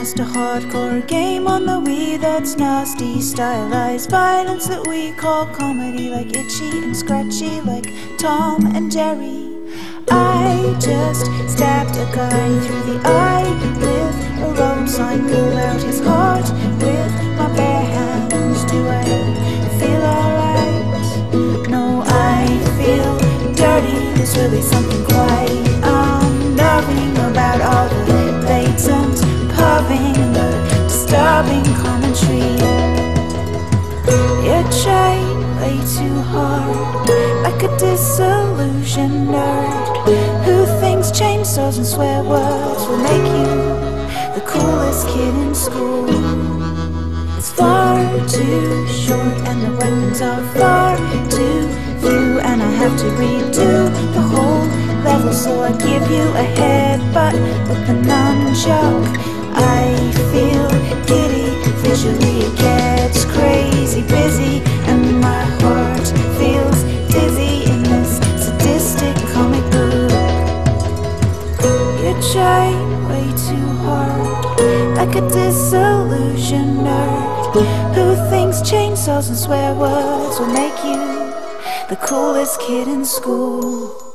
just a hardcore game on the Wii that's nasty, stylized violence that we call comedy, like itchy and scratchy, like Tom and Jerry. I just stabbed a guy through the eye with a road sign, pulled out his heart with my bare hands. Do I feel alright? No, I feel dirty. There's really something quite disturbing commentary. You tried way too hard, like a disillusioned nerd who thinks chainsaws and swear words will make you the coolest kid in school. It's far too short, and the weapons are far too few, and I have to redo the whole level, so I give you a headbutt with the nunchuck. I feel You try way too hard, like a disillusioned nerd who thinks chainsaws and swear words will make you the coolest kid in school.